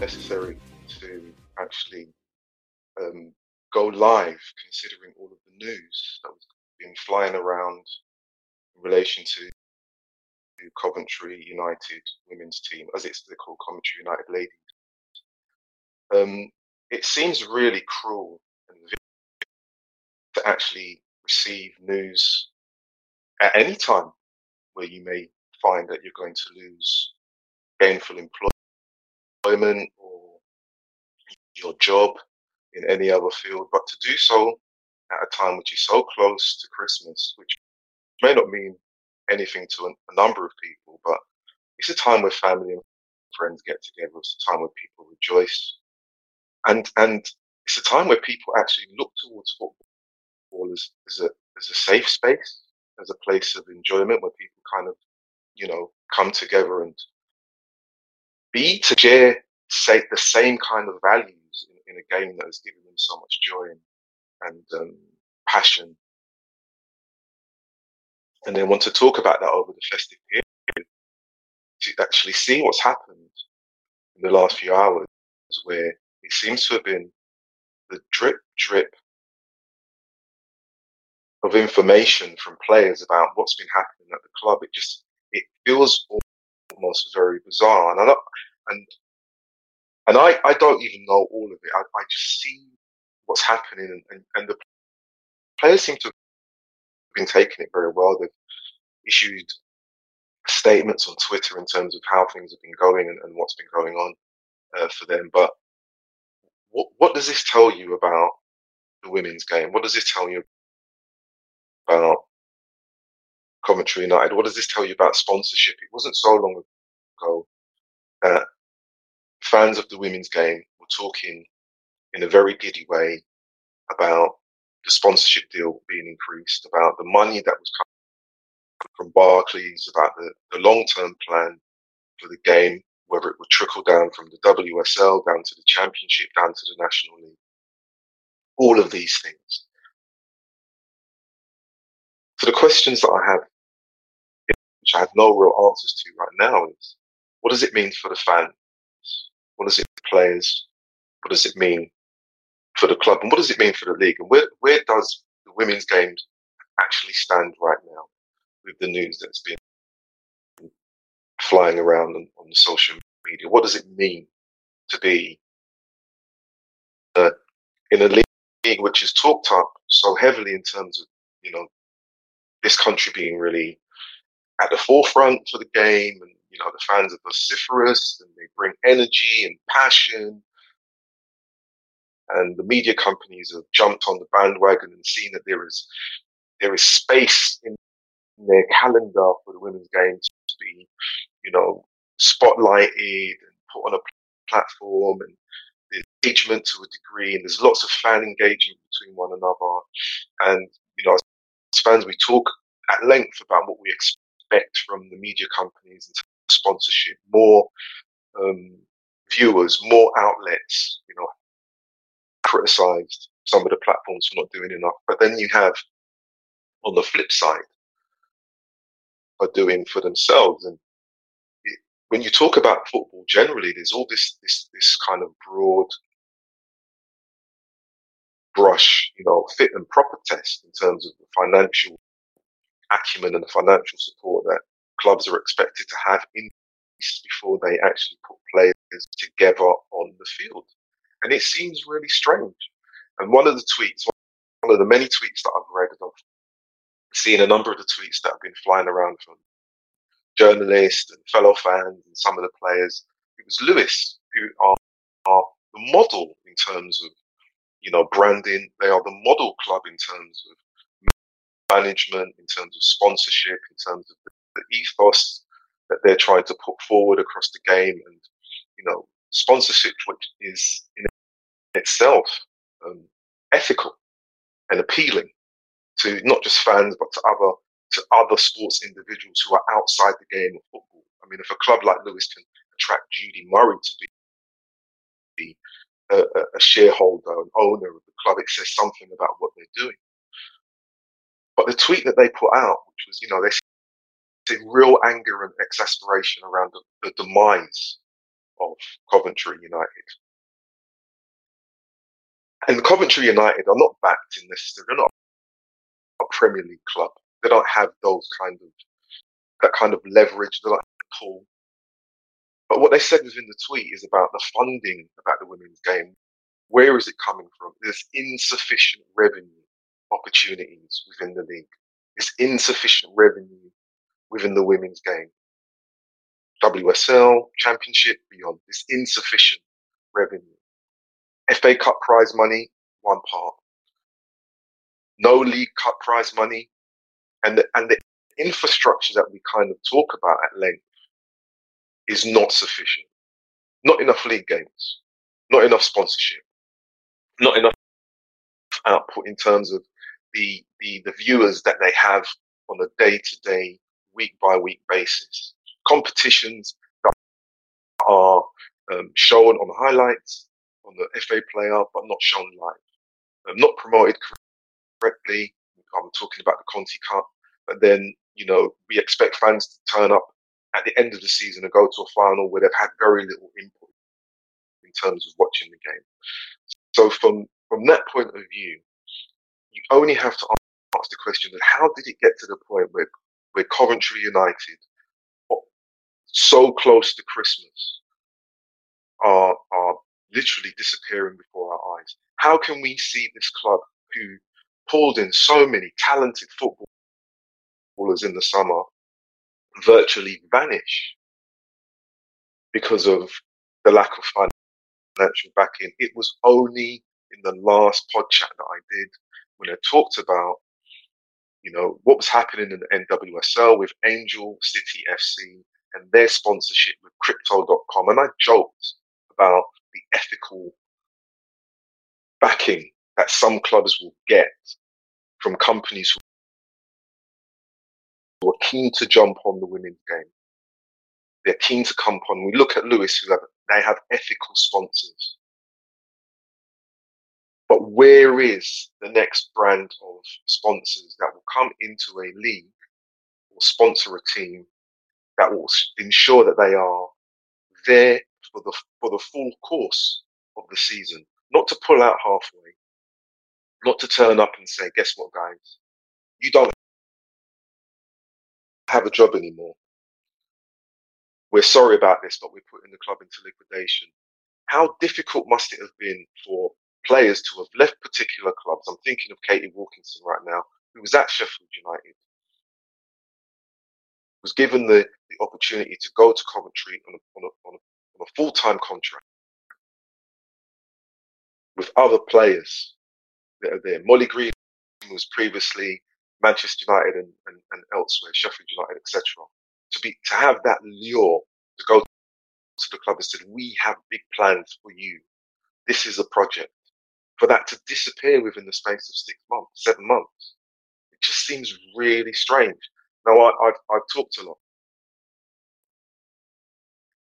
necessary to actually um, go live, considering all of the news that was being flying around in relation to Coventry United women's team, as it's called Coventry United ladies. Um, it seems really cruel to actually receive news at any time where you may find that you're going to lose gainful employment or your job in any other field, but to do so at a time which is so close to Christmas, which may not mean anything to a, a number of people, but it's a time where family and friends get together. It's a time where people rejoice, and and it's a time where people actually look towards football as, as a as a safe space, as a place of enjoyment where people kind of you know come together and be to share say the same kind of values in, in, a game that has given them so much joy and, and um, passion and then want to talk about that over the festive period to actually see what's happened in the last few hours where it seems to have been the drip drip of information from players about what's been happening at the club. It just it feels almost very bizarre, and I and and I, I don't even know all of it. I, I just see what's happening, and, and, and the players seem to have been taking it very well. They've issued statements on Twitter in terms of how things have been going and, and what's been going on uh, for them. But what, what does this tell you about the women's game? What does this tell you about Coventry United? What does this tell you about sponsorship? It wasn't so long ago that uh, fans of the women's game were talking in a very giddy way about the sponsorship deal being increased, about the money that was coming from Barclays, about the, the long term plan for the game, whether it would trickle down from the WSL down to the Championship, down to the National League. All of these things. So the questions that I have, which I have no real answers to right now, is what does it mean for the fans? What does it mean for players? What does it mean for the club? And what does it mean for the league? And where, where does the women's games actually stand right now with the news that's been flying around on, on the social media? What does it mean to be uh, in a league which is talked up so heavily in terms of, you know, this country being really at the forefront for the game and you know, the fans are vociferous and they bring energy and passion. And the media companies have jumped on the bandwagon and seen that there is there is space in their calendar for the women's game to be, you know, spotlighted and put on a platform and the engagement to a degree and there's lots of fan engagement between one another. And, you know, as fans, we talk at length about what we expect from the media companies sponsorship, more um, viewers, more outlets. You know, criticized some of the platforms for not doing enough. But then you have, on the flip side, are doing for themselves. And it, when you talk about football generally, there's all this this this kind of broad brush, you know, fit and proper test in terms of the financial acumen and the financial support that clubs are expected to have in place before they actually put players together on the field. And it seems really strange. And one of the tweets, one of the many tweets that I've read, I've seen a number of the tweets that have been flying around from journalists and fellow fans and some of the players. It was Lewes, who are, are the model in terms of, you know, branding. They are the model club in terms of management, in terms of sponsorship, in terms of the the ethos that they're trying to put forward across the game and, you know, sponsorship, which is in itself um, ethical and appealing to not just fans, but to other, to other sports individuals who are outside the game of football. I mean, if a club like Lewes can attract Judy Murray to be a, a, shareholder, an owner of the club, it says something about what they're doing. But the tweet that they put out, which was, you know, they real anger and exasperation around the, the demise of Coventry United. And Coventry United are not backed in necessarily, they're not a Premier League club. They don't have those kind of, that kind of leverage, they don't pull. But what they said within the tweet is about the funding about the women's game. Where is it coming from? There's insufficient revenue opportunities within the league. There's insufficient revenue within the women's game. WSL, Championship, beyond. There's insufficient revenue. FA Cup prize money, one part. No League Cup prize money, and the, and the infrastructure that we kind of talk about at length is not sufficient. Not enough league games, not enough sponsorship, not enough output in terms of the the, the viewers that they have on a day to day, week by week basis. Competitions that are um, shown on the highlights on the FA player, but not shown live, um, not promoted correctly. I'm talking about the Conti Cup, but then you know we expect fans to turn up at the end of the season and go to a final where they've had very little input in terms of watching the game. So from from that point of view, you only have to ask the question: of How did it get to the point where where Coventry United, so close to Christmas, are are literally disappearing before our eyes? How can we see this club who pulled in so many talented footballers in the summer virtually vanish because of the lack of financial backing? It was only in the last pod chat that I did when I talked about, you know, what was happening in the NWSL with Angel City FC and their sponsorship with Crypto.com. And I joked about the ethical backing that some clubs will get from companies who are keen to jump on the women's game. They're keen to come on. We look at Lewes, who have, they have ethical sponsors. But where is the next brand of sponsors that come into a league or sponsor a team that will ensure that they are there for the for the full course of the season, not to pull out halfway, not to turn up and say, "Guess what, guys? You don't have a job anymore. We're sorry about this, but we're putting the club into liquidation." How difficult must it have been for players to have left particular clubs. I'm thinking of Katie Wilkinson right now, who was at Sheffield United, was given the, the opportunity to go to Coventry on a, on a, on a, a full time contract with other players that are there. Molly Green was previously Manchester United and, and, and elsewhere, Sheffield United, etc. To be to have that lure to go to the club and said, "We have big plans for you. This is a project for that to disappear within the space of six months, seven months. Just seems really strange. Now, I, have I've talked a lot.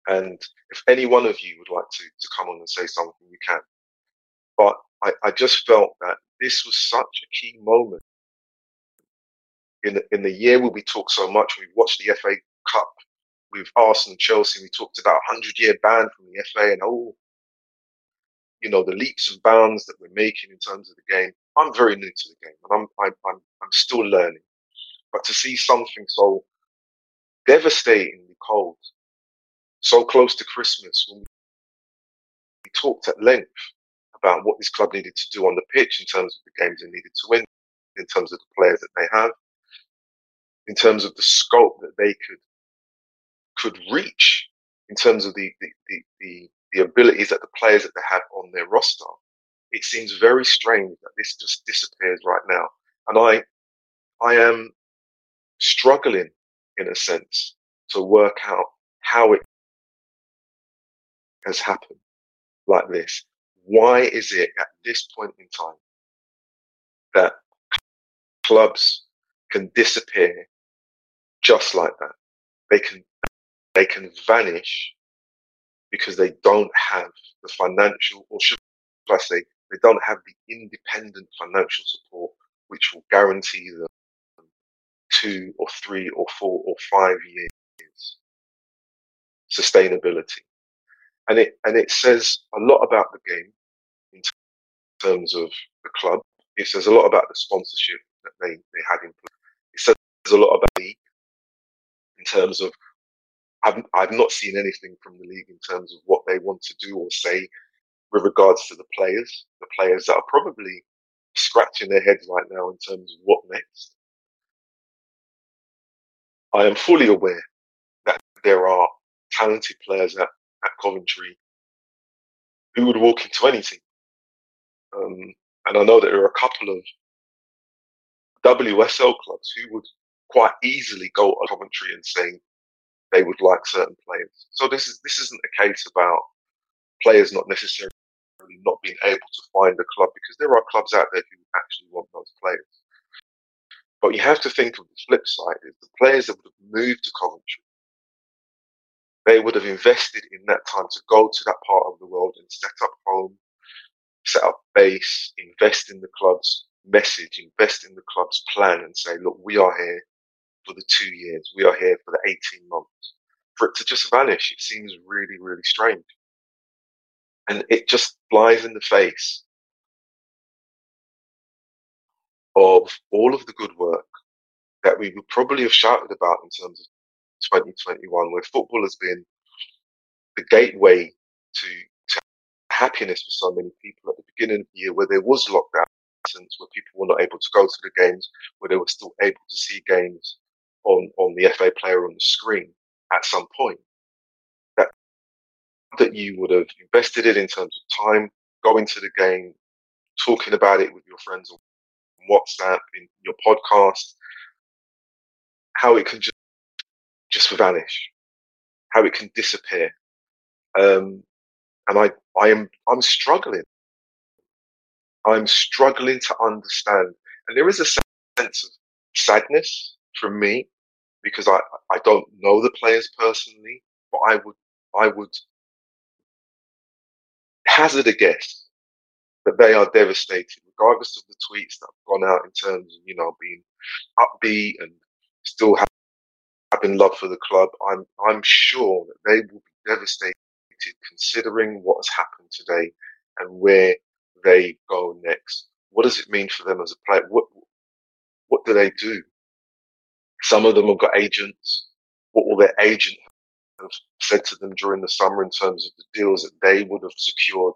And if any one of you would like to, to come on and say something, you can. But I, I just felt that this was such a key moment in the, in the year where we talk so much. We watched the FA Cup with Arsenal Chelsea. We talked about a hundred year ban from the FA and oh, you know, the leaps and bounds that we're making in terms of the game. I'm very new to the game and I'm, I'm, I'm, I'm still learning. But to see something so devastatingly cold, so close to Christmas, when we talked at length about what this club needed to do on the pitch in terms of the games they needed to win, in terms of the players that they have, in terms of the scope that they could could reach in terms of the the, the, the the abilities that the players that they have on their roster, it seems very strange that this just disappears right now. And I, I am struggling in a sense to work out how it has happened like this. Why is it at this point in time that clubs can disappear just like that? They can, they can vanish because they don't have the financial, or should I say, they don't have the independent financial support which will guarantee them two or three or four or five years sustainability. and it and it says a lot about the game in terms of the club. It says a lot about the sponsorship that they, they had in place. It says a lot about the league in terms of I've I've not seen anything from the league in terms of what they want to do or say with regards to the players, the players that are probably scratching their heads right now in terms of what next. I am fully aware that there are talented players at, at Coventry who would walk into anything. Um, and I know that there are a couple of WSL clubs who would quite easily go to Coventry and say they would like certain players. So this is this isn't a case about players not necessarily not being able to find a club because there are clubs out there who actually want those players. But you have to think of the flip side is the players that would have moved to Coventry, they would have invested in that time to go to that part of the world and set up home, set up base, invest in the club's message, invest in the club's plan and say, look, we are here for the two years. We are here for the 18 months. For it to just vanish, it seems really, really strange. And it just flies in the face of all of the good work that we would probably have shouted about in terms of 2021, where football has been the gateway to, to happiness for so many people at the beginning of the year, where there was lockdown, where people were not able to go to the games, where they were still able to see games on, on the FA player on the screen at some point. That, you would have invested it in terms of time, going to the game, talking about it with your friends on WhatsApp, in your podcast, how it can just, just vanish, how it can disappear. Um, and I, I am, I'm struggling. I'm struggling to understand. And there is a sense of sadness from me because I, I don't know the players personally, but I would I would hazard a guess that they are devastated, regardless of the tweets that have gone out in terms of you know being upbeat and still having love for the club. I'm I'm sure that they will be devastated considering what has happened today and where they go next. What does it mean for them as a player? What what do they do? Some of them have got agents. What will their agent have said to them during the summer in terms of the deals that they would have secured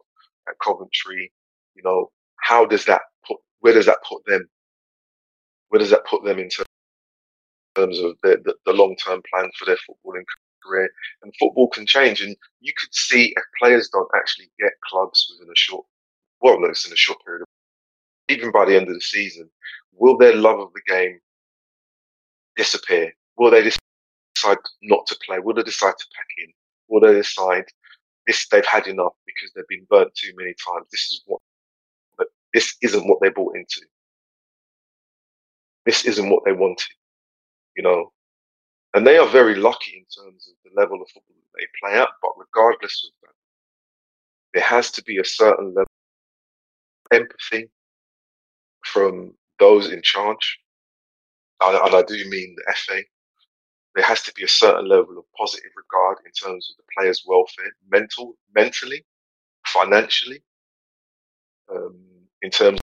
at Coventry? You know, how does that put, where does that put them? Where does that put them in terms of the, the, the long-term plan for their footballing career? And football can change. And you could see if players don't actually get clubs within a short, well, no, in a short period even by the end of the season, will their love of the game disappear? Will they decide not to play? Will they decide to pack in? Will they decide this they've had enough because they've been burnt too many times? This is what, but this isn't what they bought into. This isn't what they wanted, you know. And they are very lucky in terms of the level of football that they play at. But regardless of that, there has to be a certain level of empathy from those in charge and I do mean the FA, there has to be a certain level of positive regard in terms of the players' welfare, mental, mentally, financially, um, in terms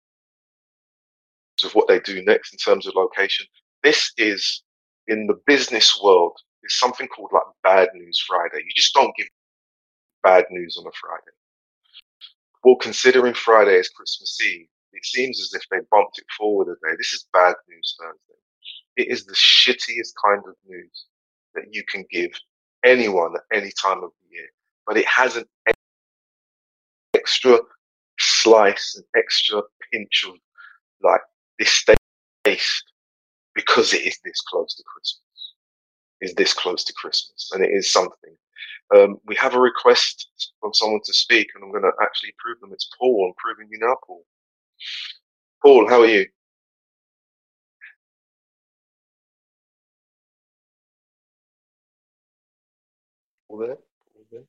of what they do next, in terms of location. This is in the business world. There's something called like bad news Friday. You just don't give bad news on a Friday. Well, considering Friday is Christmas Eve, it seems as if they bumped it forward a day. This is bad news Thursday. It is the shittiest kind of news that you can give anyone at any time of the year. But it has an extra slice, an extra pinch of like this taste because it is this close to Christmas. Is this close to Christmas, and it is something. Um, we have a request from someone to speak, and I'm going to actually prove them. It's Paul. I'm proving you now, Paul. Paul, how are you? There? there?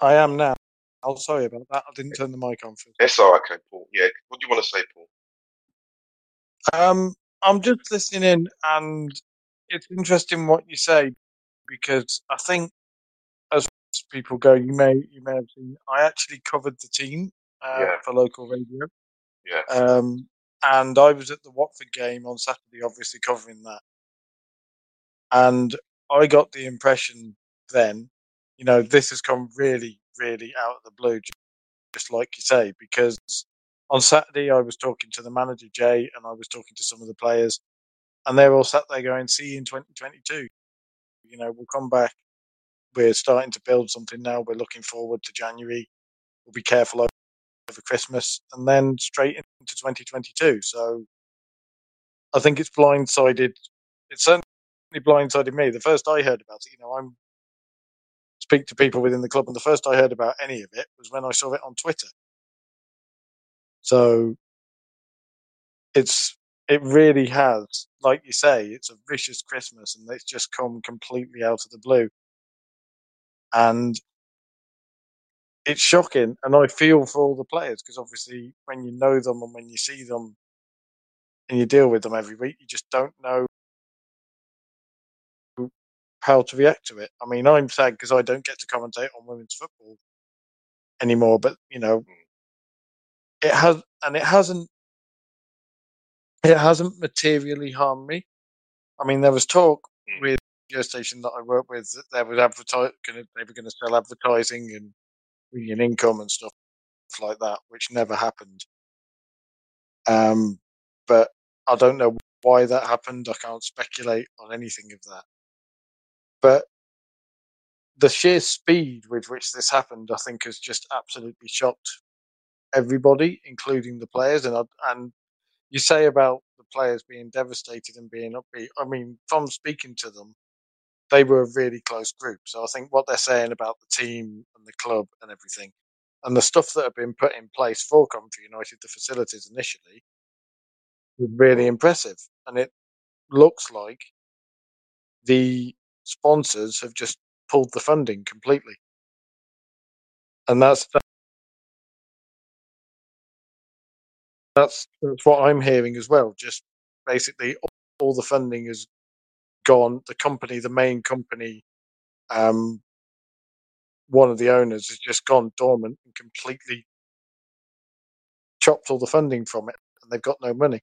I am now. Oh, sorry about that. I didn't turn the mic on. For yes, all right, okay, Paul. Yeah, what do you want to say, Paul? Um, I'm just listening in, and it's interesting what you say because I think as people go, you may you may have seen. I actually covered the team uh, Yeah. for local radio, Yeah. um, and I was at the Watford game on Saturday, obviously covering that. And I got the impression then, you know, this has come really, really out of the blue, just like you say, because on Saturday I was talking to the manager Jay, and I was talking to some of the players, and they're all sat there going, "See you in 2022." You know, we'll come back. We're starting to build something now. We're looking forward to January. We'll be careful over Christmas, and then straight into 2022. So I think it's blindsided. It's certainly blindsided me. The first I heard about it, you know, I'm speak to people within the club, and the first I heard about any of it was when I saw it on Twitter. So it's it really has, like you say, it's a vicious Christmas, and it's just come completely out of the blue, and it's shocking. And I feel for all the players because obviously, when you know them and when you see them and you deal with them every week, you just don't know how to react to it. I mean, I'm sad because I don't get to commentate on women's football anymore, but you know, it has, and it hasn't, it hasn't materially harmed me. I mean, there was talk Mm. with radio station that I work with that there was advertise, they were going to sell advertising and bring in income and stuff like that, which never happened. Um, but I don't know why that happened. I can't speculate on anything of that. But the sheer speed with which this happened, I think, has just absolutely shocked everybody, including the players. And and you say about the players being devastated and being upbeat. I mean, from speaking to them, they were a really close group. So I think what they're saying about the team and the club and everything, and the stuff that have been put in place for Coventry United, the facilities initially, was really impressive. And it looks like the sponsors have just pulled the funding completely. And that's that's that's what I'm hearing as well. Just basically all, all the funding has gone. The company, the main company, um, one of the owners has just gone dormant and completely chopped all the funding from it, and they've got no money.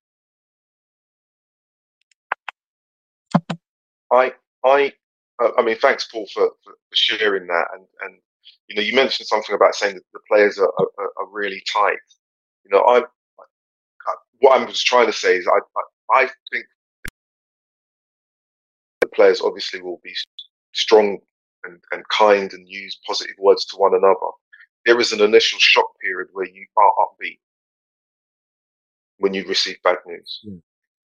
I, I, I mean, thanks, Paul, for, for, sharing that. And, and, you know, you mentioned something about saying that the players are, are, are really tight. You know, I, I, what I was trying to say is I, I, I think the players obviously will be strong and, and kind and use positive words to one another. There is an initial shock period where you are upbeat when you receive bad news. Mm.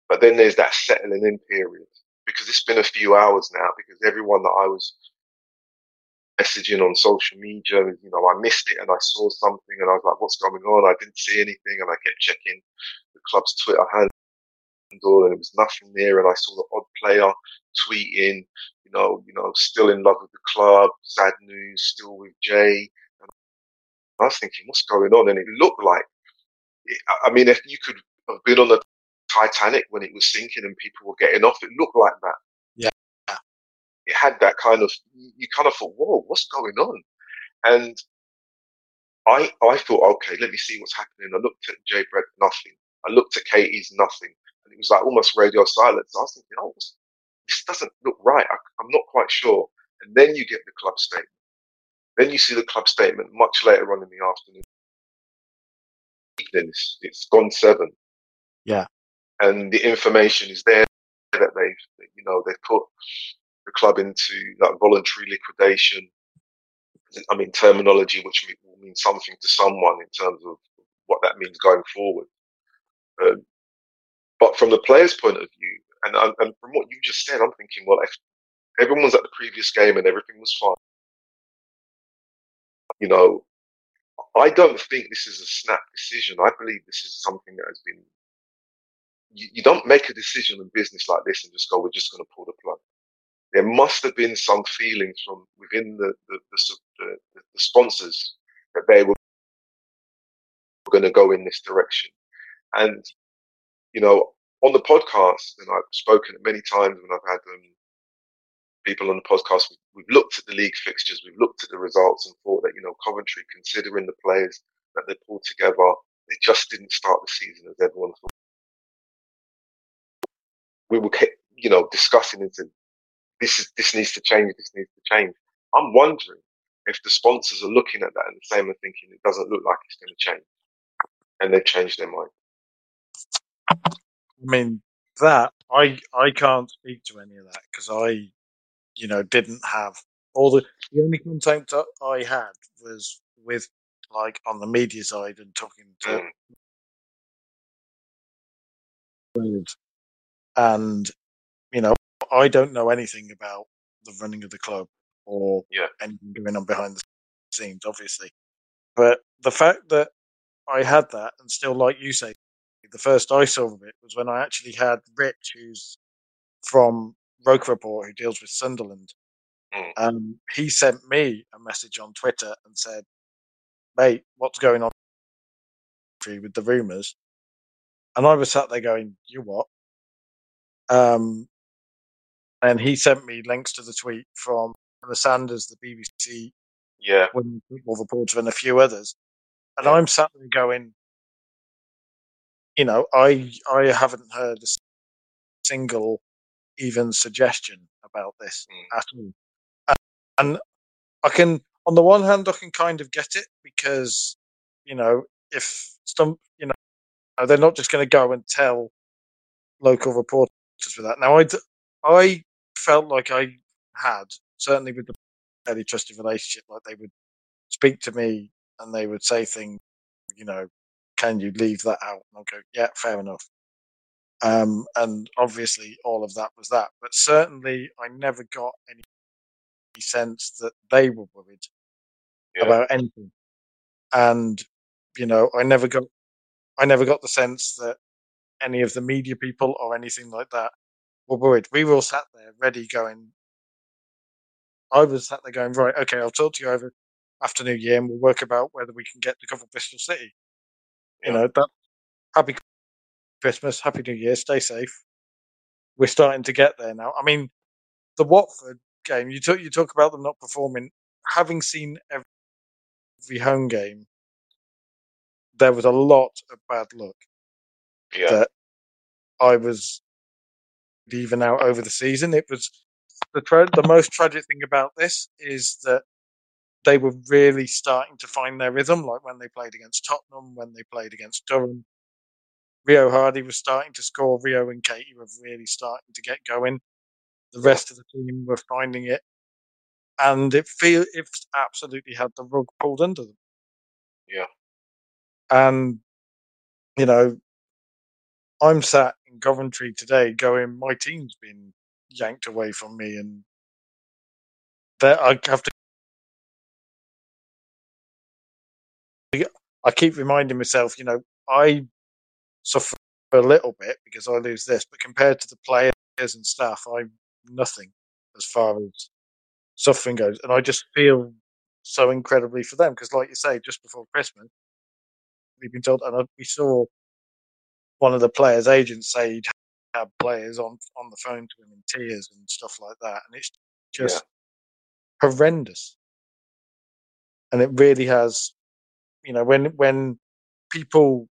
But then there's that settling in period because it's been a few hours now because everyone that I was messaging on social media, you know, I missed it and I saw something and I was like, what's going on? I didn't see anything and I kept checking the club's Twitter handle and there was nothing there and I saw the odd player tweeting, you know, you know, still in love with the club, sad news, still with Jay. And I was thinking, what's going on? And it looked like, I mean, if you could have been on the Titanic when it was sinking and people were getting off, it looked like that. Yeah. It had that kind of, you kind of thought, whoa, what's going on? And I, I thought, okay, let me see what's happening. I looked at Jay Brett, nothing. I looked at Katie's, nothing. And it was like almost radio silence. I was thinking, oh, this doesn't look right. I, I'm not quite sure. And then you get the club statement. Then you see the club statement much later on in the afternoon. Evening, it's, it's gone seven. Yeah. And the information is there that they've, you know, they've put the club into like voluntary liquidation. I mean, terminology which will mean something to someone in terms of what that means going forward. Um, but from the player's point of view, and, and from what you just said, I'm thinking, well, if everyone was at the previous game and everything was fine, you know, I don't think this is a snap decision. I believe this is something that has been. You, you don't make a decision in business like this and just go, we're just going to pull the plug. There must have been some feelings from within the the, the, the, the sponsors that they were going to go in this direction. And, you know, on the podcast, and I've spoken many times when I've had um, people on the podcast, we've looked at the league fixtures, we've looked at the results, and thought that you know Coventry, considering the players that they pulled together, they just didn't start the season as everyone thought. We were, you know, discussing it. This is this needs to change. This needs to change. I'm wondering if the sponsors are looking at that and the same and thinking it doesn't look like it's going to change, and they've changed their mind. I mean that I I can't speak to any of that because I, you know, didn't have all the the only contact I had was with like on the media side and talking to Mm. And you know I don't know anything about the running of the club or Yeah. anything going on behind the scenes, obviously. But the fact that I had that and still, like you say, the first I saw of it was when I actually had Rich, who's from Roker Report, who deals with Sunderland. Mm. Um, he sent me a message on Twitter and said, "Mate, what's going on with the rumours?" And I was sat there going, "You what?" Um, and he sent me links to the tweet from the Sanders, the BBC Yeah. Women's Football Reporter, and a few others. And Yeah. I'm sat there going, you know, I I haven't heard a single even suggestion about this Mm. at all. And, and I can, on the one hand, I can kind of get it because, you know, if some, you know, they're not just going to go and tell local reporters with that. Now, I, I felt like I had, certainly with the fairly trusted relationship, like they would speak to me and they would say things, you know, can you leave that out? And I'll go, yeah, fair enough. Um, and obviously, all of that was that. But certainly, I never got any sense that they were worried Yeah. about anything. And you know, I never got, I never got the sense that any of the media people or anything like that were worried. We were all sat there ready, going. I was sat there going, right, okay, I'll talk to you over after New Year, and we'll work about whether we can get to cover Bristol City. You Yeah. know, that happy Christmas, happy New Year, stay safe. We're starting to get there now. I mean, the Watford game, you talk you talk about them not performing. Having seen every home game, there was a lot of bad luck Yeah. that I was even out over the season. It was the tra- the most tragic thing about this is that they were really starting to find their rhythm, like when they played against Tottenham, when they played against Durham. Rio Hardy was starting to score. Rio and Katie were really starting to get going. The rest of the team were finding it, and it feel it absolutely had the rug pulled under them. Yeah. And you know, I'm sat in Coventry today, going, my team's been yanked away from me, and that I have to. I keep reminding myself, you know, I suffer a little bit because I lose this, but compared to the players and staff, I'm nothing as far as suffering goes, and I just feel so incredibly for them because, like you say, just before Christmas, we've been told, and we saw one of the players' agents say he'd had players on on the phone to him in tears and stuff like that, and it's just horrendous. And it really has, you know, when when people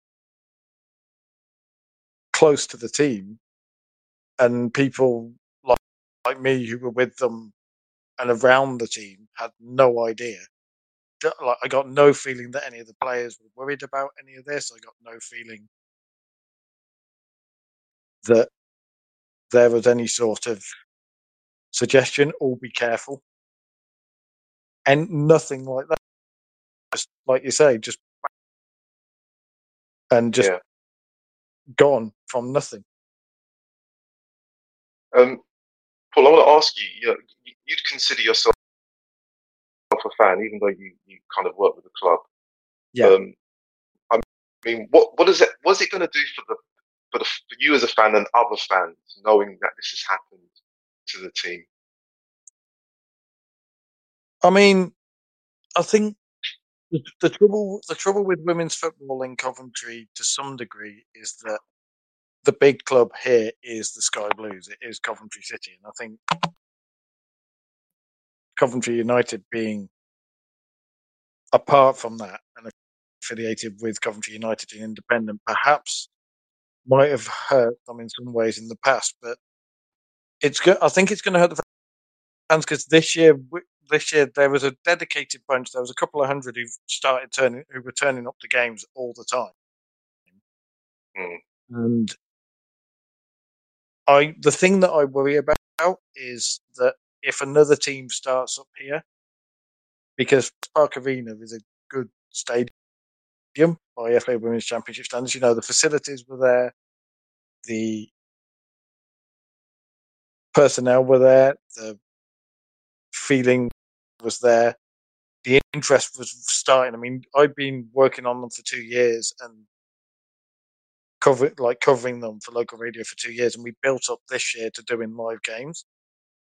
close to the team and people like like me who were with them and around the team had no idea. Like I got no feeling that any of the players were worried about any of this. I got no feeling that there was any sort of suggestion, all be careful," and nothing like that. Just like you say, just and just yeah. gone from nothing. Um, Paul, I want to ask you, you know, you'd consider yourself a fan, even though you, you kind of work with the club. Yeah. Um, I mean, what what is it? What's it going to do for the the for you as a fan and other fans, knowing that this has happened to the team? I mean, I think the, the trouble the trouble with women's football in Coventry to some degree is that the big club here is the Sky Blues. It is Coventry City, and I think Coventry United being apart from that and affiliated with Coventry United and Independent perhaps might have hurt them in some ways in the past, but it's good. I think it's going to hurt the fans because this year, this year there was a dedicated bunch. There was a couple of hundred who started turning, who were turning up to games all the time, Mm. and I the thing that I worry about is that if another team starts up here, because Park Arena is a good stadium by FA Women's Championship standards, you know the facilities were there, the personnel were there, the feeling was there, the interest was starting. I mean, I've been working on them for two years and cover like covering them for local radio for two years, and we built up this year to doing live games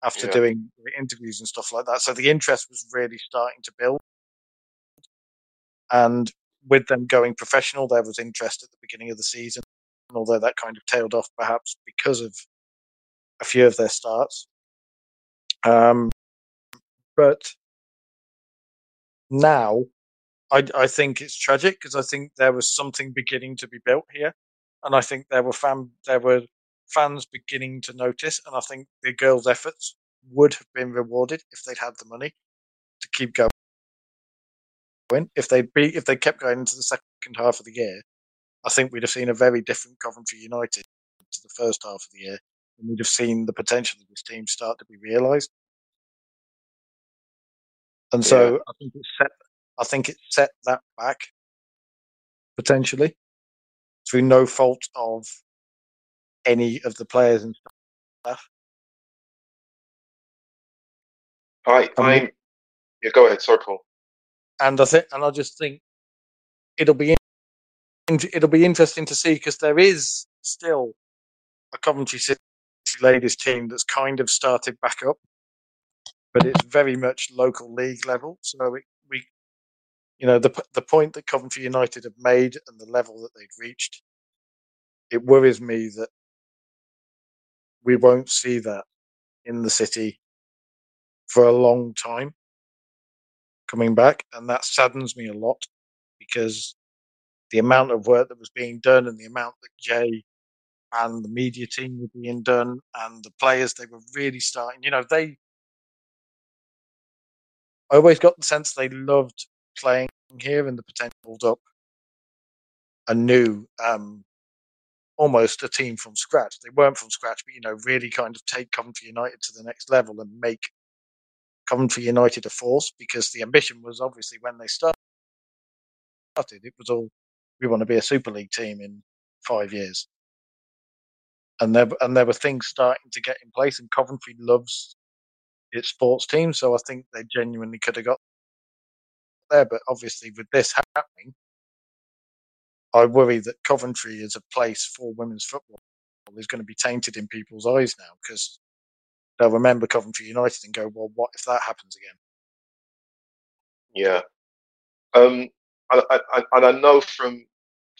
after Yeah. doing interviews and stuff like that. So the interest was really starting to build, and with them going professional, there was interest at the beginning of the season, although that kind of tailed off perhaps because of a few of their starts. Um, but now I, I think it's tragic because I think there was something beginning to be built here, and I think there were fan there were fans beginning to notice, and I think the girls' efforts would have been rewarded if they'd had the money to keep going. If they be if they kept going into the second half of the year, I think we'd have seen a very different Coventry United to the first half of the year, and we'd have seen the potential of this team start to be realised. And so I think it set I think it set that back potentially through no fault of any of the players and stuff. I, I. Yeah, go ahead. Sorry, Paul. And I think, and I just think it'll be it'll be interesting to see because there is still a Coventry City ladies team that's kind of started back up, but it's very much local league level. So it, we, you know, the the point that Coventry United have made and the level that they've reached, it worries me that we won't see that in the city for a long time coming back, and that saddens me a lot because the amount of work that was being done and the amount that Jay and the media team were being done and the players they were really starting. You know, they. I always got the sense they loved playing here and the potential up a new, um, almost a team from scratch. They weren't from scratch, but you know, really kind of take Coventry United to the next level and make Coventry United a force because the ambition was obviously when they started, it was all we want to be a Super League team in five years. And there and there were things starting to get in place and Coventry loves its sports team, so I think they genuinely could have got there. But obviously with this happening, I worry that Coventry as a place for women's football is going to be tainted in people's eyes now because they'll remember Coventry United and go, well, what if that happens again? Yeah. Um, I, I, and I know from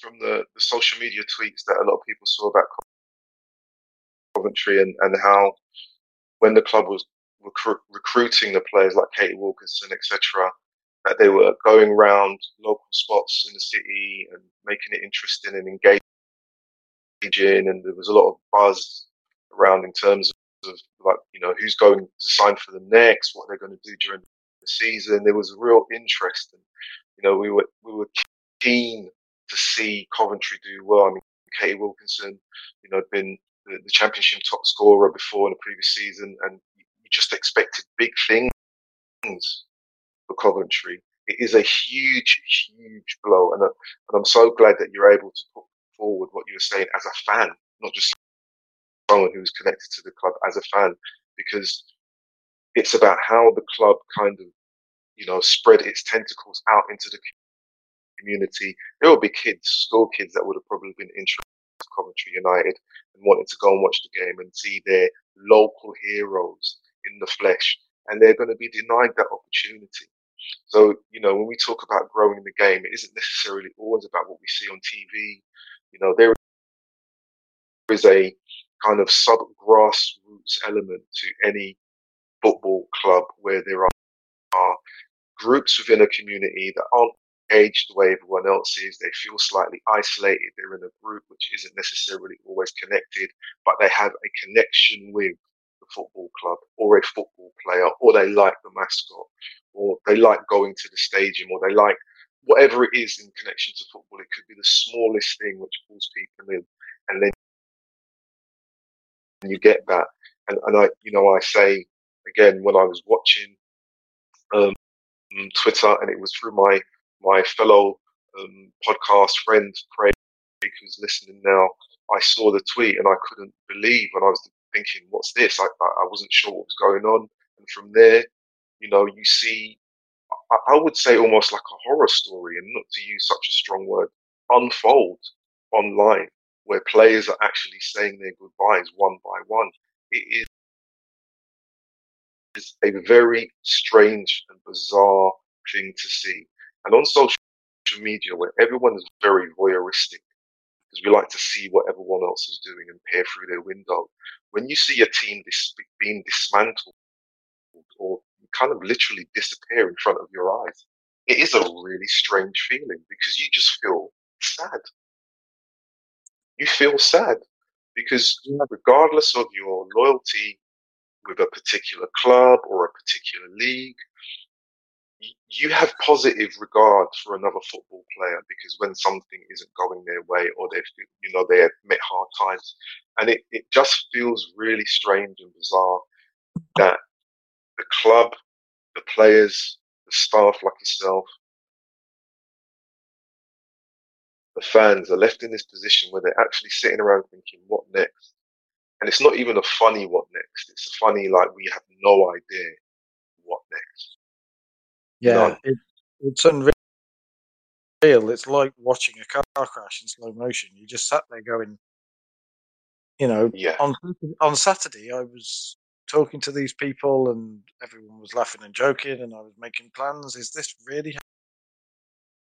from the, the social media tweets that a lot of people saw about Coventry and, and how when the club was recru- recruiting the players like Katie Wilkinson, etc., that they were going around local spots in the city and making it interesting and engaging, and there was a lot of buzz around in terms of like you know who's going to sign for them next, what they're going to do during the season. There was real interest, and you know we were we were keen to see Coventry do well. I mean, Katie Wilkinson, you know, had been the, the championship top scorer before in the previous season, and you just expected big things for Coventry. It is a huge, huge blow, and, and I'm so glad that you're able to put forward what you were saying as a fan, not just someone who's connected to the club as a fan, because it's about how the club kind of, you know, spread its tentacles out into the community. There will be kids, school kids, that would have probably been interested in Coventry United and wanted to go and watch the game and see their local heroes in the flesh, and they're going to be denied that opportunity. So, you know, when we talk about growing the game, it isn't necessarily always about what we see on TV. You know, there is a kind of sub grassroots element to any football club where there are are groups within a community that aren't aged the way everyone else is. They feel slightly isolated. They're in a group which isn't necessarily always connected, but they have a connection with the football club or a football player, or they like the mascot, or they like going to the stadium, or they like whatever it is in connection to football. It could be the smallest thing which pulls people in, and then you get that. And, and I, you know, I say again when I was watching um, Twitter, and it was through my my fellow um, podcast friend Craig, who's listening now. I saw the tweet and I couldn't believe, and I was thinking, "What's this?" I I wasn't sure what was going on, and from there, you know, you see, I, I would say almost like a horror story, and not to use such a strong word, unfold online where players are actually saying their goodbyes one by one. It is a very strange and bizarre thing to see. And on social media, where everyone is very voyeuristic, because we like to see what everyone else is doing and peer through their window, when you see a team dis- being dismantled or kind of literally disappear in front of your eyes, it is a really strange feeling because you just feel. You feel sad because regardless of your loyalty with a particular club or a particular league, you have positive regard for another football player because when something isn't going their way or they've you know they have met hard times and it, it just feels really strange and bizarre that the club the players the staff like yourself the fans are left in this position where they're actually sitting around thinking what next and it's not even a funny what next it's funny like we have no idea what next yeah, it, it's unreal. It's like watching a car crash in slow motion. You just sat there going, you know, yeah. on on Saturday I was talking to these people and everyone was laughing and joking and I was making plans. Is this really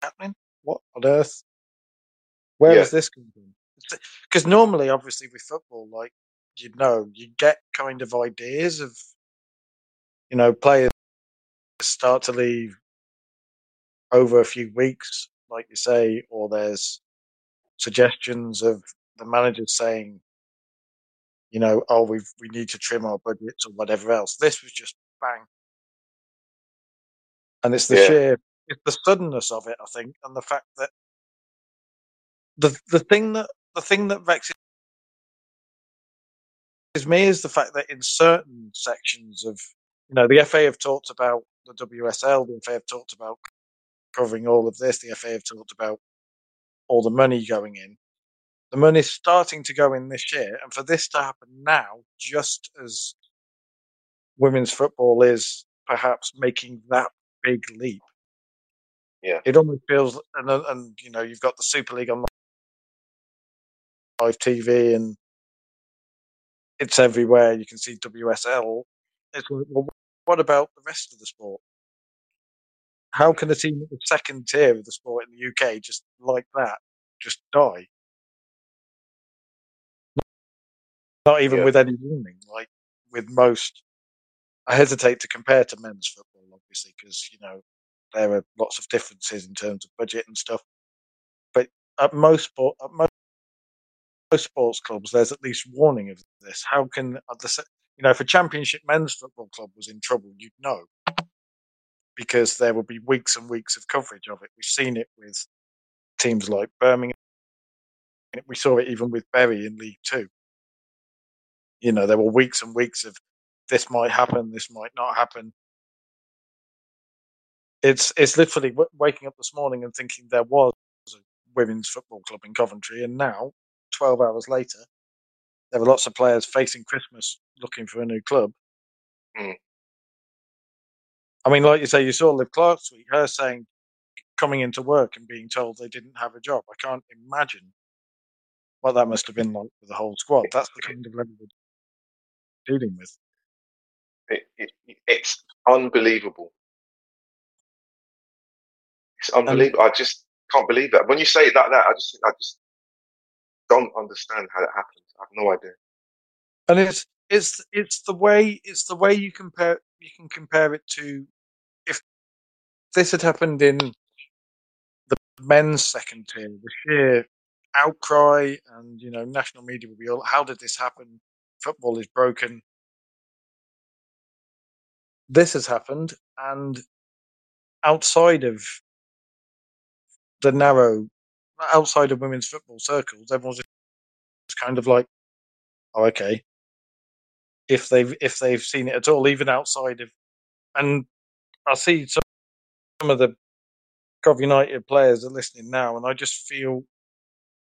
happening? What on earth? Where Yeah. is this coming from? Because normally, obviously, with football, like you know, you get kind of ideas of, you know, players start to leave over a few weeks, like you say, or there's suggestions of the manager saying, you know, oh, we we need to trim our budgets or whatever else. This was just bang, and it's the Yeah. sheer, it's the suddenness of it, I think, and the fact that the the thing that the thing that vexes me is the fact that in certain sections of, you know, the FA have talked about the WSL, the FA have talked about covering all of this, the FA have talked about all the money going in. The money's starting to go in this year, and for this to happen now, just as women's football is perhaps making that big leap, Yeah. it almost feels, and, and you know, you've got the Super League on live TV, and it's everywhere. You can see WSL. It's like, well, what about the rest of the sport? How can a team at the second tier of the sport in the UK just like that just die? Not even Yeah. with any warning, like with most. I hesitate to compare to men's football, obviously, because you know there are lots of differences in terms of budget and stuff. But at most sport, at most sports clubs, there's at least warning of this. How can uh, the you know if a championship men's football club was in trouble, you'd know because there would be weeks and weeks of coverage of it. We've seen it with teams like Birmingham. We saw it even with Bury in League Two. You know, there were weeks and weeks of this might happen, this might not happen. It's it's literally w- waking up this morning and thinking there was a women's football club in Coventry, and now, twelve hours later, there were lots of players facing Christmas looking for a new club. Mm. I mean, like you say, you saw Liv Clark's tweet, her saying coming into work and being told they didn't have a job. I can't imagine what that must have been like for the whole squad. That's the kind of level we're dealing with. It, it, it's unbelievable. It's unbelievable. I just can't believe that. When you say it like that, I just, I just don't understand how that happened. I have no idea. and it's it's it's the way it's the way you compare you can compare it to if this had happened in the men's second tier, the sheer outcry and you know national media would be all, how did this happen? Football is broken. This has happened, and outside of the narrow, outside of women's football circles, everyone's just kind of like, oh, okay. If they've if they've seen it at all, even outside of, and I see some, some of the Cov United players are listening now, and I just feel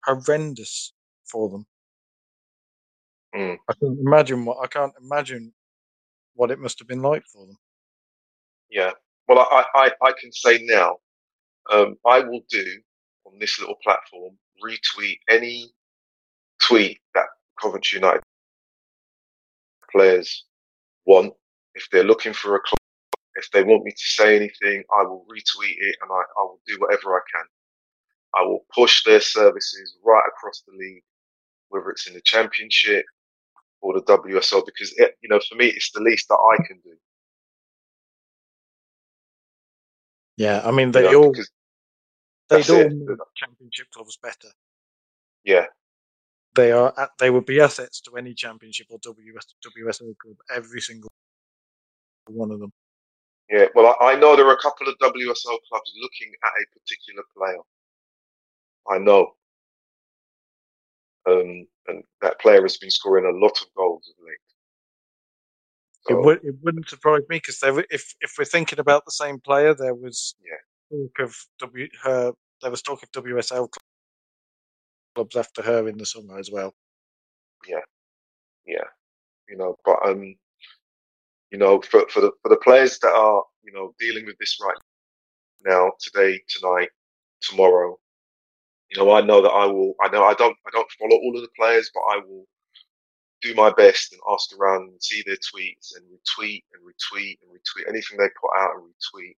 horrendous for them. Mm. I can't imagine what I can't imagine what it must have been like for them. Yeah. Well, I, I, I can say now, um, I will do on this little platform retweet any tweet that Coventry United players want. If they're looking for a club, if they want me to say anything, I will retweet it and I, I will do whatever I can. I will push their services right across the league, whether it's in the championship or the WSL, because it, you know, for me, it's the least that I can do. Yeah, I mean they you know, all because they'd all make championship clubs better. yeah, They are they would be assets to any championship or WS, WSL club, every single one of them. yeah. Well, I, I know there are a couple of WSL clubs looking at a particular player. I know. Um, and that player has been scoring a lot of goals of late. It would it wouldn't surprise me because if if we're thinking about the same player, there was Yeah. Talk of W her there was talk of WSL cl- clubs after her in the summer as well. yeah, yeah. You know, but um, you know, for for the for the players that are you know dealing with this right now, today, tonight, tomorrow, you know, I know that I will. I know I don't I don't follow all of the players, but I will do my best and ask around and see their tweets and retweet and retweet and retweet anything they put out and retweet.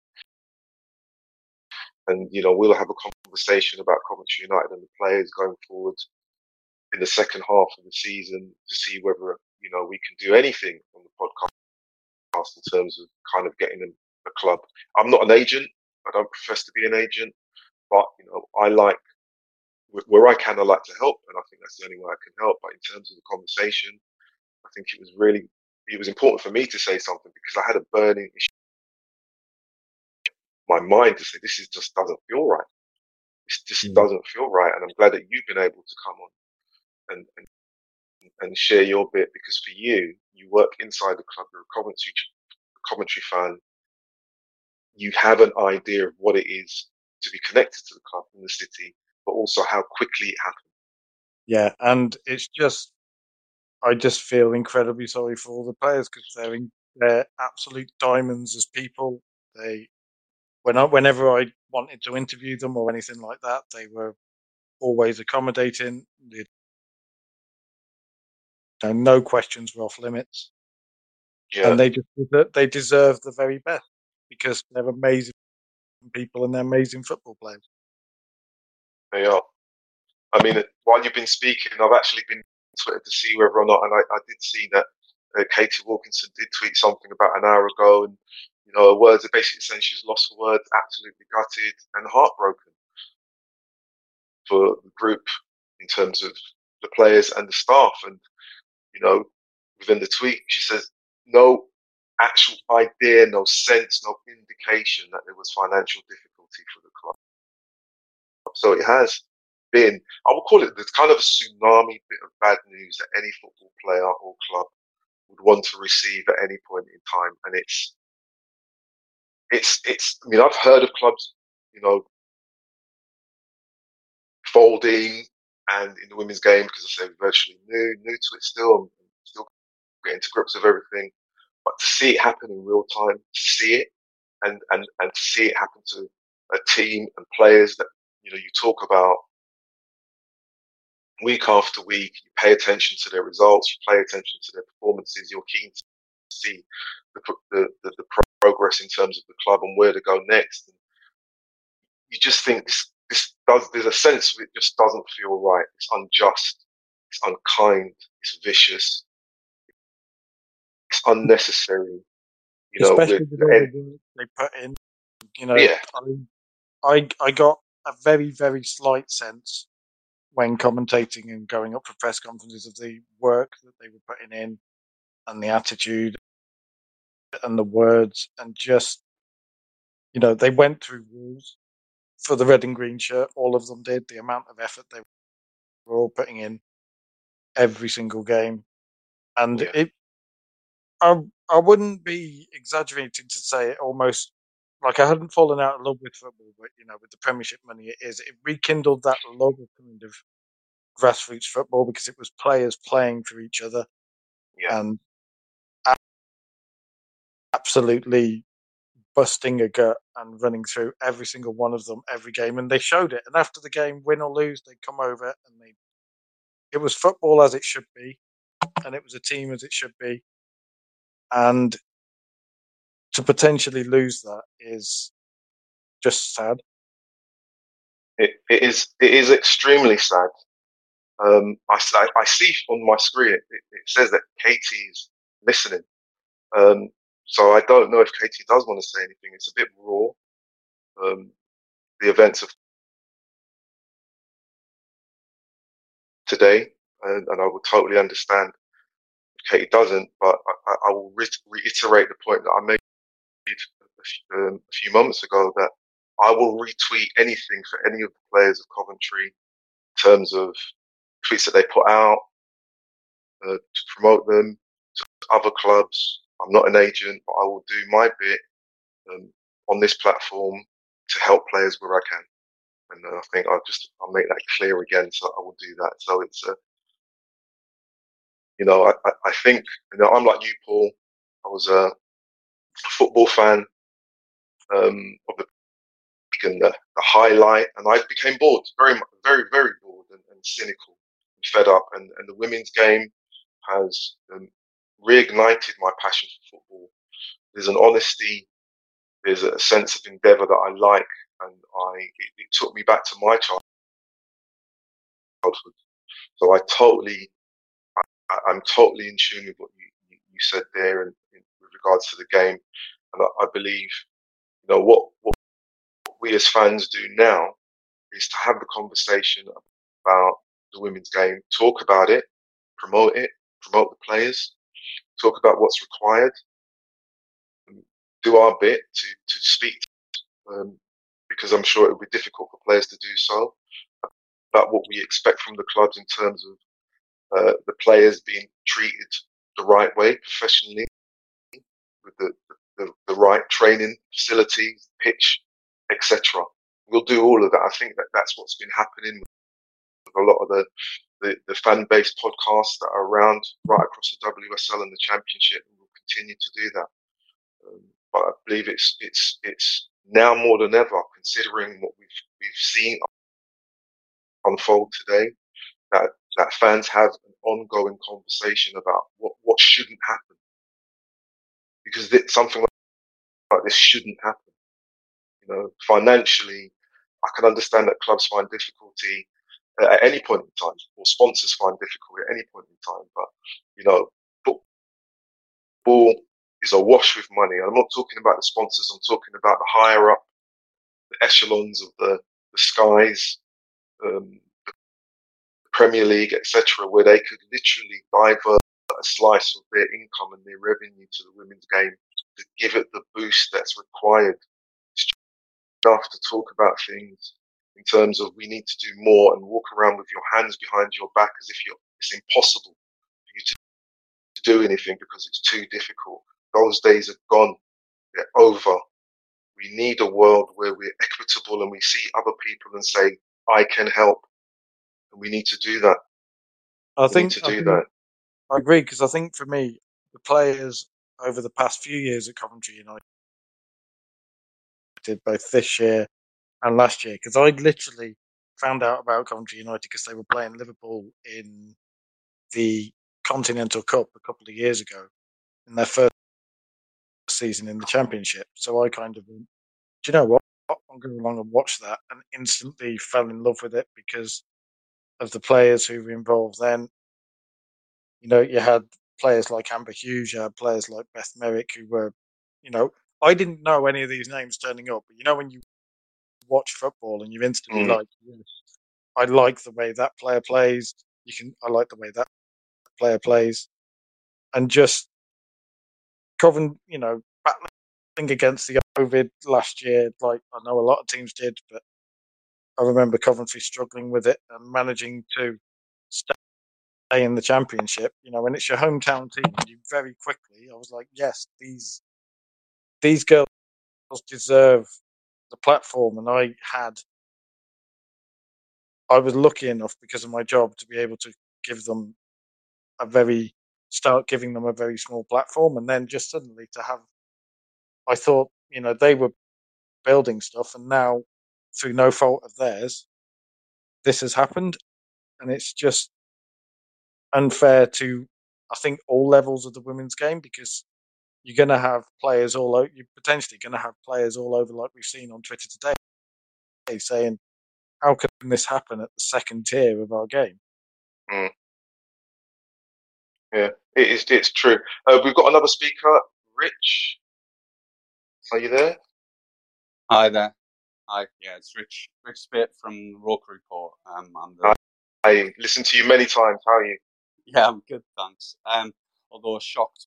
And you know, we'll have a conversation about Coventry United and the players going forward in the second half of the season to see whether you know we can do anything on the podcast in terms of kind of getting them a club. I'm not an agent. I don't profess to be an agent, but you know, I like where I can. I like to help, and I think that's the only way I can help. But in terms of the conversation, I think it was really it was important for me to say something because I had a burning issue my mind to say this is just doesn't feel right. This just Mm. doesn't feel right, and I'm glad that you've been able to come on and and, and share your bit because for you, you work inside the club. You're a Coventry Coventry fan. You have an idea of what it is to be connected to the club in the city, but also how quickly it happened. Yeah, and it's just I just feel incredibly sorry for all the players because they're in, they're absolute diamonds as people. They when I, whenever I wanted to interview them or anything like that, they were always accommodating. You know, no questions were off limits, Yeah, and they just they deserve the very best because they're amazing people and they're amazing football players. they are. I mean, while you've been speaking, I've actually been on Twitter to see whether or not, and I, I did see that uh, Katie Wilkinson did tweet something about an hour ago, and you know, her words are basically saying she's lost for words, absolutely gutted and heartbroken for the group in terms of the players and the staff. And you know, within the tweet, she says no actual idea, no sense, no indication that there was financial difficulty for the club. So it has been, I would call it the kind of tsunami bit of bad news that any football player or club would want to receive at any point in time. And it's, it's, it's, I mean, I've heard of clubs, you know, folding and in the women's game because I say virtually new, new to it still, I'm still getting to grips with everything. But to see it happen in real time, to see it and, and, and to see it happen to a team and players that, you know, you talk about week after week, you pay attention to their results, you pay attention to their performances, you're keen to see the, the, the, the progress in terms of the club and where to go next. And you just think this, this does, there's a sense of it just doesn't feel right. It's unjust. It's unkind. It's vicious. It's unnecessary. You know, Especially with all and- they put in You know, Yeah. I, I I got a very very slight sense when commentating and going up for press conferences of the work that they were putting in and the attitude and the words and just you know they went through walls for the red and green shirt all of them did the amount of effort they were all putting in every single game and Yeah. it I I wouldn't be exaggerating to say it almost like I hadn't fallen out of love with football, but you know, with the Premiership money it is, it rekindled that love of kind of grassroots football because it was players playing for each other Yeah. and absolutely busting a gut and running through every single one of them every game, and they showed it. And after the game, win or lose, they'd come over and they. It was football as it should be, and it was a team as it should be, and to potentially lose that is just sad. It, it is it is extremely sad. Um, I, I- see on my screen it, it, says that Katie is listening. Um, so I don't know if Katie does want to say anything. It's a bit raw. Um, the events of today, and, and I will totally understand if Katie doesn't. But I, I will re- reiterate the point that I made a few, um, a few moments ago that I will retweet anything for any of the players of Coventry in terms of tweets that they put out uh, to promote them to other clubs. I'm not an agent, but I will do my bit um, on this platform to help players where I can. And uh, I think I'll just I'll make that clear again. So I will do that. So it's uh, you know I, I, think you know I'm like you, Paul. I was a football fan um, of the and the, the highlight, and I became bored, very very very bored and, and cynical and fed up. And, and the women's game has um, reignited my passion for football. There's an honesty, there's a sense of endeavour that I like, and I it, it took me back to my childhood. So I totally, I, I'm totally in tune with what you, you, said there, and in, with regards to the game, and I, I believe, you know, what what we as fans do now is to have the conversation about the women's game, talk about it, promote it, promote the players, talk about what's required, do our bit to to speak, um, because I'm sure it would be difficult for players to do so. About what we expect from the clubs in terms of uh, the players being treated the right way, professionally, with the, the, the right training facilities, pitch, etc. We'll do all of that. I think that that's what's been happening with a lot of the, the, the fan based podcasts that are around right across the WSL and the Championship, and we'll continue to do that. Um, but I believe it's it's it's now more than ever, considering what we've we've seen unfold today, that that fans have an ongoing conversation about what what shouldn't happen because it, something like this shouldn't happen. You know, financially, I can understand that clubs find difficulty at any point in time, or sponsors find difficulty at any point in time. But you know, football is awash with money. I'm not talking about the sponsors. I'm talking about the higher up, the echelons of the the skies, um, the Premier League, etc., where they could literally divert a slice of their income and their revenue to the women's game to give it the boost that's required. Enough to talk about things in terms of we need to do more and walk around with your hands behind your back as if you're, it's impossible for you to, do anything because it's too difficult. Those days are gone. They're over. We need a world where we're equitable and we see other people and say, I can help. And we need to do that. I We think to I do that. I agree because I think for me, the players over the past few years at Coventry United, did both this year and last year, because I literally found out about Coventry United because they were playing Liverpool in the Continental Cup a couple of years ago in their first season in the Championship. So I kind of went, do you know what? I'm going along and watch that and instantly fell in love with it because of the players who were involved then. You know, you had players like Amber Hughes, you had players like Beth Merrick who were, you know, I didn't know any of these names turning up, but you know when you watch football and you instantly Mm. like, yes, I like the way that player plays. You can, I like the way that player plays, and just Covent, you know, battling against the COVID last year. Like I know a lot of teams did, but I remember Coventry struggling with it and managing to stay in the championship. You know, when it's your hometown team, you very quickly, I was like, yes, these these girls deserve the platform, and I had. I was lucky enough because of my job to be able to give them a very start giving them a very small platform, and then just suddenly to have. I thought, you know, they were building stuff, and now through no fault of theirs, this has happened, and it's just unfair to, I think, all levels of the women's game because you're going to have players all over. You're potentially going to have players all over, like we've seen on Twitter today, saying, "How can this happen at the second tier of our game?" Yeah, it is. It's true. Uh, we've got another speaker, Rich. Are you there? Hi there. Hi, yeah, it's Rich, Rich Spit from Roker Report. Um, I'm the, I listened to you many times. How are you? yeah, I'm good, thanks. Um, although shocked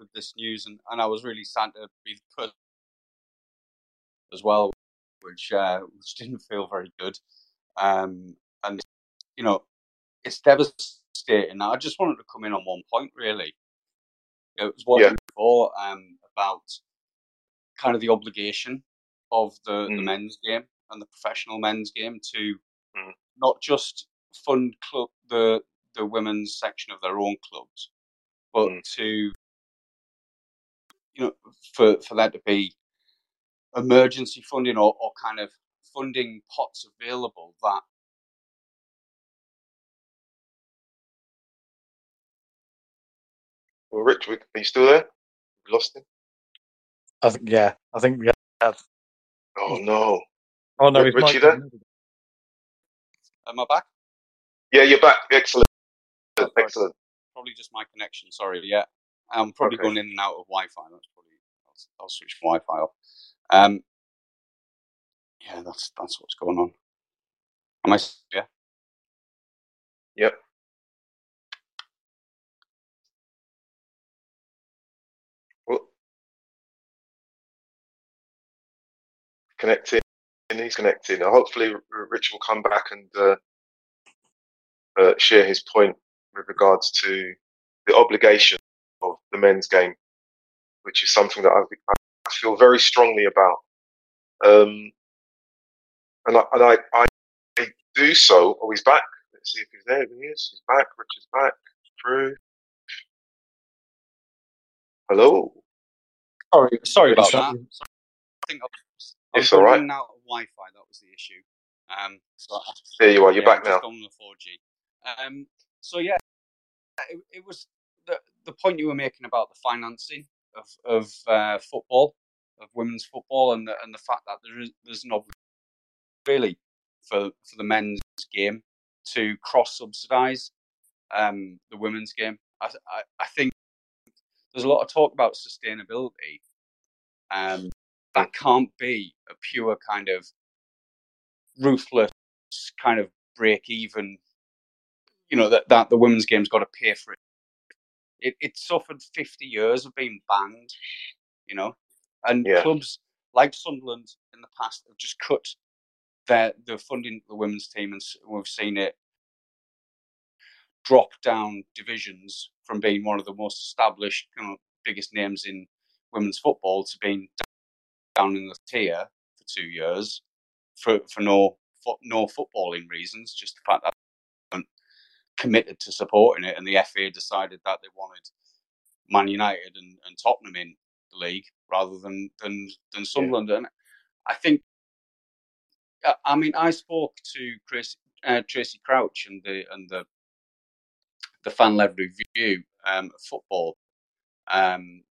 with this news, and, and I was really sad to be put as well, which uh, which didn't feel very good. Um, and you know, it's devastating. I just wanted to come in on one point, really. It was what Yeah. before um, about kind of the obligation of the, the Mm. men's game and the professional men's game to Mm. not just fund club the the women's section of their own clubs, but Mm. to you know for for that to be emergency funding or, or kind of funding pots available that Well, Rich, are you still there? We lost him. I think, yeah, I think we have. Oh no. Oh no, Ri- his Richie there? am I back? Yeah, you're back. Excellent. Oh. Excellent. Probably just my connection. Sorry. Yeah, I'm probably Okay. going in and out of Wi-Fi. That's probably I'll, I'll switch Wi-Fi off. Um, yeah, that's that's what's going on. Am I? Yeah. Yep. Well, connecting. He's connecting. Hopefully, Rich will come back and uh, uh, share his point with regards to the obligation of the men's game, which is something that I, I feel very strongly about. Um, and I, and I, I, I do so. Oh, he's back. Let's see if he's there. He is. He's back. Rich is back. Through. Hello. Sorry, sorry about It's that. not- I think I was, I It's going all right. in out of Wi-Fi. That was the issue. Um, so I- There you are. You're yeah, back I'm now. just on the 4G. Um, so yeah, it, it was the the point you were making about the financing of of uh, football, of women's football, and the and the fact that there is there's an obligation really for for the men's game to cross subsidise um, the women's game. I, I I think there's a lot of talk about sustainability. Um, that can't be a pure kind of ruthless kind of break even. You know that that the women's game's got to pay for it. It suffered 50 years of being banned. You know, and Yeah. clubs like Sunderland in the past have just cut their the funding for the women's team, and we've seen it drop down divisions from being one of the most established, you know, biggest names in women's football to being down in the tier for two years for for no fo- no footballing reasons, just the fact that committed to supporting it, and the FA decided that they wanted Man United and, and Tottenham in the league rather than than than Sunderland. And I think, I- I mean, I spoke to Chris uh, Tracey Crouch and the and the the fan led review um, of football um,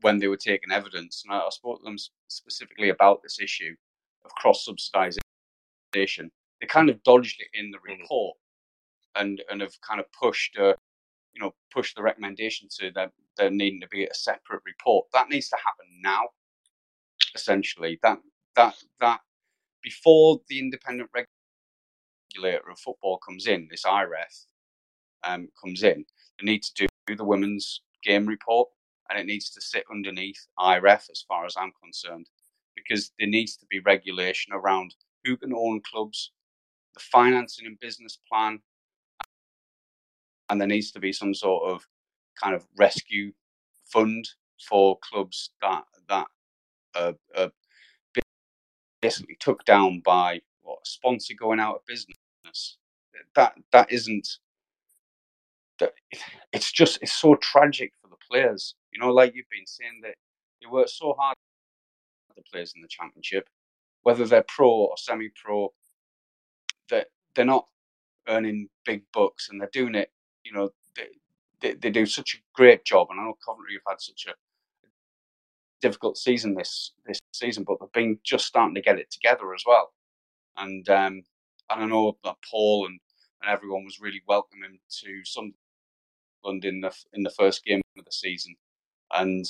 when they were taking evidence, and I, I spoke to them specifically about this issue of cross subsidisation. They kind of dodged it in the Mhm. report, and and have kind of pushed uh, you know pushed the recommendation to that there needing to be a separate report. That needs to happen now. essentially that that that before the independent regulator of football comes in, this IREF um, comes in, they need to do the women's game report, and it needs to sit underneath IREF as far as I'm concerned, because there needs to be regulation around who can own clubs, the financing and business plan, and there needs to be some sort of kind of rescue fund for clubs that that are, are basically took down by what a sponsor going out of business. That that isn't. That it's just it's so tragic for the players. You know, like you've been saying that they work so hard. The players in the championship, whether they're pro or semi-pro, that they're not earning big bucks and they're doing it. You know, they, they, they do such a great job, and I know Coventry have had such a difficult season this this season, but they've been just starting to get it together as well. And um, and I know that Paul and, and everyone was really welcoming to Sunderland in the in the first game of the season, and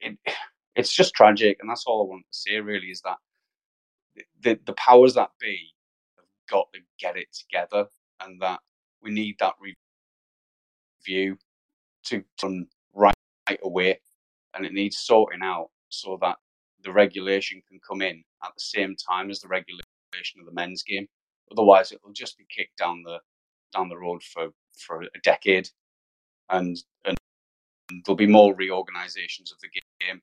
it it's just tragic, and that's all I want to say really is that the the powers that be have got to get it together, and that we need that review to run right away and it needs sorting out so that the regulation can come in at the same time as the regulation of the men's game. Otherwise, it will just be kicked down the down the road for, for a decade, and and there'll be more reorganisations of the game,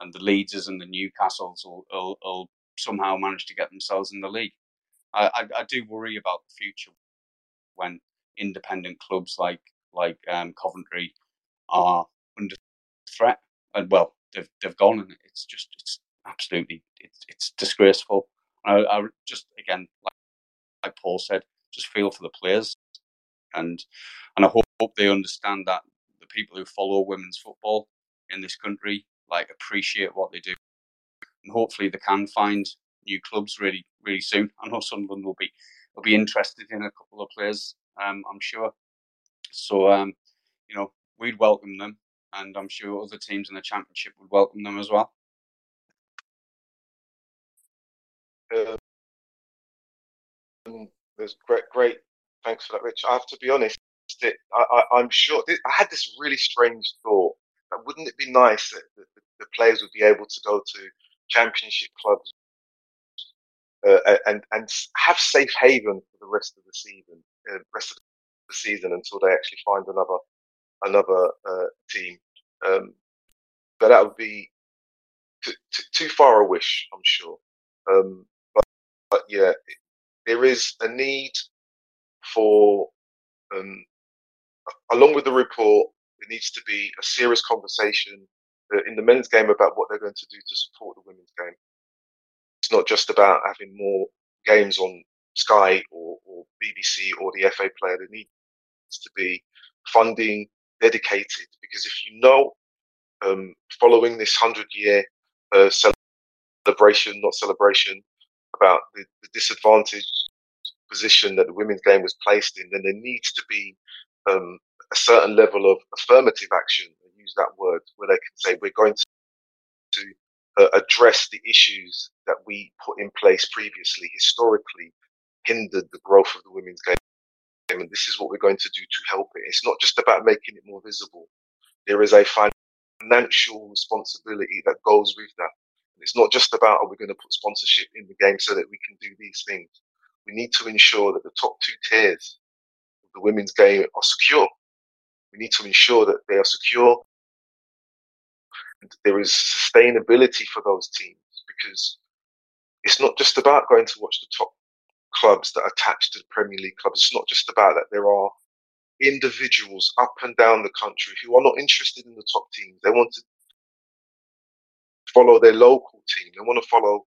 and the Leedses and the Newcastles will, will, will, somehow manage to get themselves in the league. I, I, I do worry about the future when independent clubs like like um, Coventry are under threat and well, they've they've gone, and it's just it's absolutely it's it's disgraceful. I, I just again, like, like Paul said, just feel for the players, and and I hope, hope they understand that the people who follow women's football in this country like appreciate what they do, and hopefully they can find new clubs really really soon. I know Sunderland will be will be interested in a couple of players, um, I'm sure. So um, you know, we'd welcome them and I'm sure other teams in the championship would welcome them as well. Um, there's great, great. Thanks for that, Rich. I have to be honest. It, I, am sure I had this really strange thought. That wouldn't it be nice that the, the players would be able to go to championship clubs uh, and and have safe haven for the rest of the season, uh, rest of the season until they actually find another another uh, team. Um, but that would be t- t- too far a wish, I'm sure. Um, but, but, yeah, there is a need for, um, along with the report, there needs to be a serious conversation uh, in the men's game about what they're going to do to support the women's game. It's not just about having more games on Sky or, or BBC or the FA player. There needs to be funding dedicated because if you know, um, following this hundred year uh, celebration, not celebration, about the, the, disadvantaged position that the women's game was placed in, then there needs to be um, a certain level of affirmative action. I use that word where they can say we're going to, to uh, address the issues that we put in place previously, historically, hindered the growth of the women's game and this is what we're going to do to help it. It's not just about making it more visible. There is a financial responsibility that goes with that. It's not just about, are we going to put sponsorship in the game so that we can do these things? We need to ensure that the top two tiers of the women's game are secure. We need to ensure that they are secure and there is sustainability for those teams because it's not just about going to watch the top clubs that are attached to the Premier League clubs. It's not just about that. There are individuals up and down the country who are not interested in the top teams. They want to follow their local team. They want to follow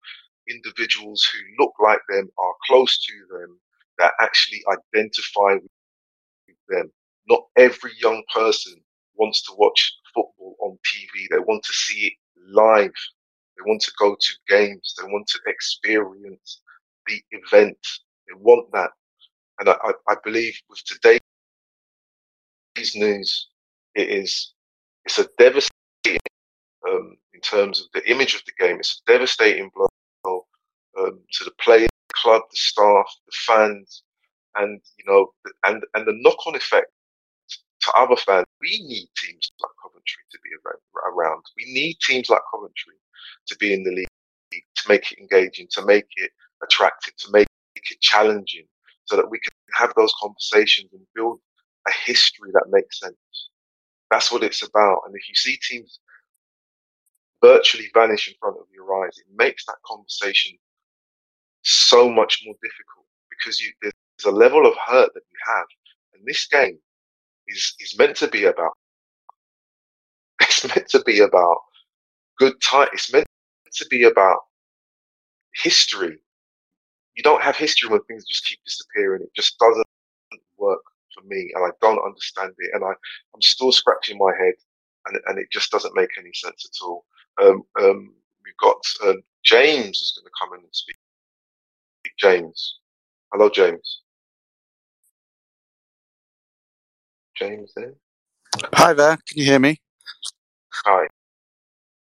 individuals who look like them, are close to them, that actually identify with them. Not every young person wants to watch football on TV. They want to see it live. They want to go to games. They want to experience the event. They want that. And I, I believe with today's news, it is, it's a devastating, um, in terms of the image of the game. It's a devastating blow um, to the players, the club, the staff, the fans, and you know, and and the knock-on effect to other fans. We need teams like Coventry to be around. We need teams like Coventry to be in the league, to make it engaging, to make it attractive, to make it challenging, so that we can have those conversations and build a history that makes sense. That's what it's about. And if you see teams virtually vanish in front of your eyes, it makes that conversation so much more difficult because you, there's a level of hurt that you have. And this game is, is meant to be about, it's meant to be about good time. It's meant to be about history. You don't have history when things just keep disappearing. It just doesn't work for me, and I don't understand it, and I, I'm still scratching my head, and, and it just doesn't make any sense at all. Um, um, we've got um, James is going to come in and speak. James, hello, James. James there. Hi there. Can you hear me? Hi.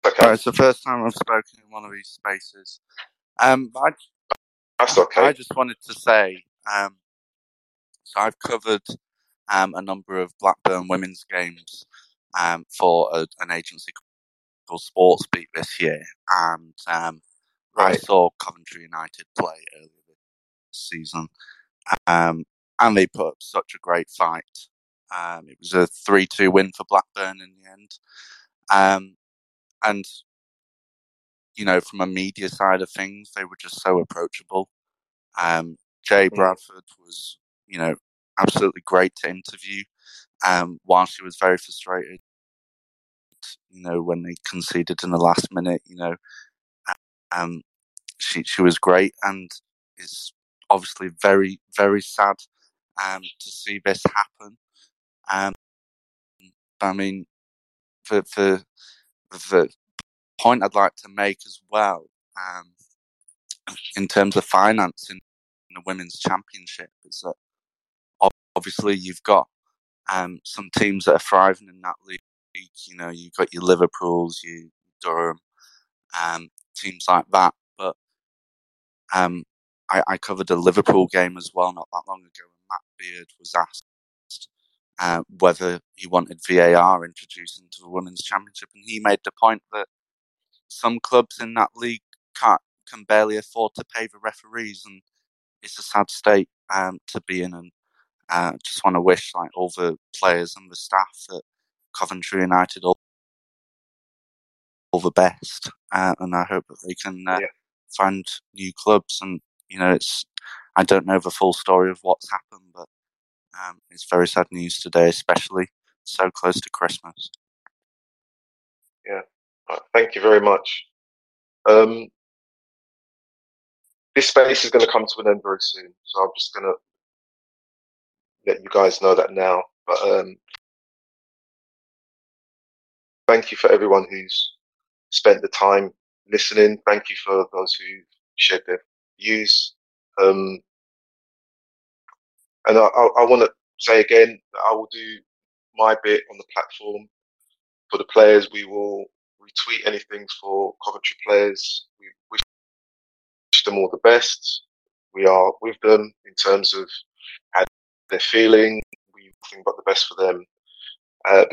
Okay. Uh, it's the first time I've spoken in one of these spaces. Um, I, That's okay. I just wanted to say, um, so I've covered um, a number of Blackburn women's games um, for a, an agency called Sportsbeat this year, and um, I saw Coventry United play earlier this season, um, and they put up such a great fight. Um, it was a three-two win for Blackburn in the end, um, and you know, from a media side of things, they were just so approachable. Um, Jay. Bradford was, you know, absolutely great to interview. Um, while she was very frustrated, you know, when they conceded in the last minute, you know, um, she she was great, and it's obviously very very sad um, to see this happen. Um, I mean, for the the point I'd like to make as well, um, in terms of financing the women's championship, is that obviously you've got um, some teams that are thriving in that league. You know, you've got your Liverpool's, your Durham, um, teams like that. But um, I, I covered a Liverpool game as well not that long ago, and Matt Beard was asked uh, whether he wanted VAR introduced into the women's championship, and he made the point that some clubs in that league can't, can barely afford to pay the referees, and it's a sad state um, to be in. And uh, just want to wish like all the players and the staff at Coventry United all, all the best, uh, and I hope that they can uh, Yeah. find new clubs. And you know, it's I don't know the full story of what's happened, but um, it's very sad news today, especially so close to Christmas. Thank you very much. Um, this space is going to come to an end very soon, so I'm just going to let you guys know that now. But um, thank you for everyone who's spent the time listening. Thank you for those who shared their views. Um, and I, I want to say again that I will do my bit on the platform for the players. We will retweet anything for Coventry players. We wish them all the best. We are with them in terms of how they're feeling. We think about the best for them. Uh,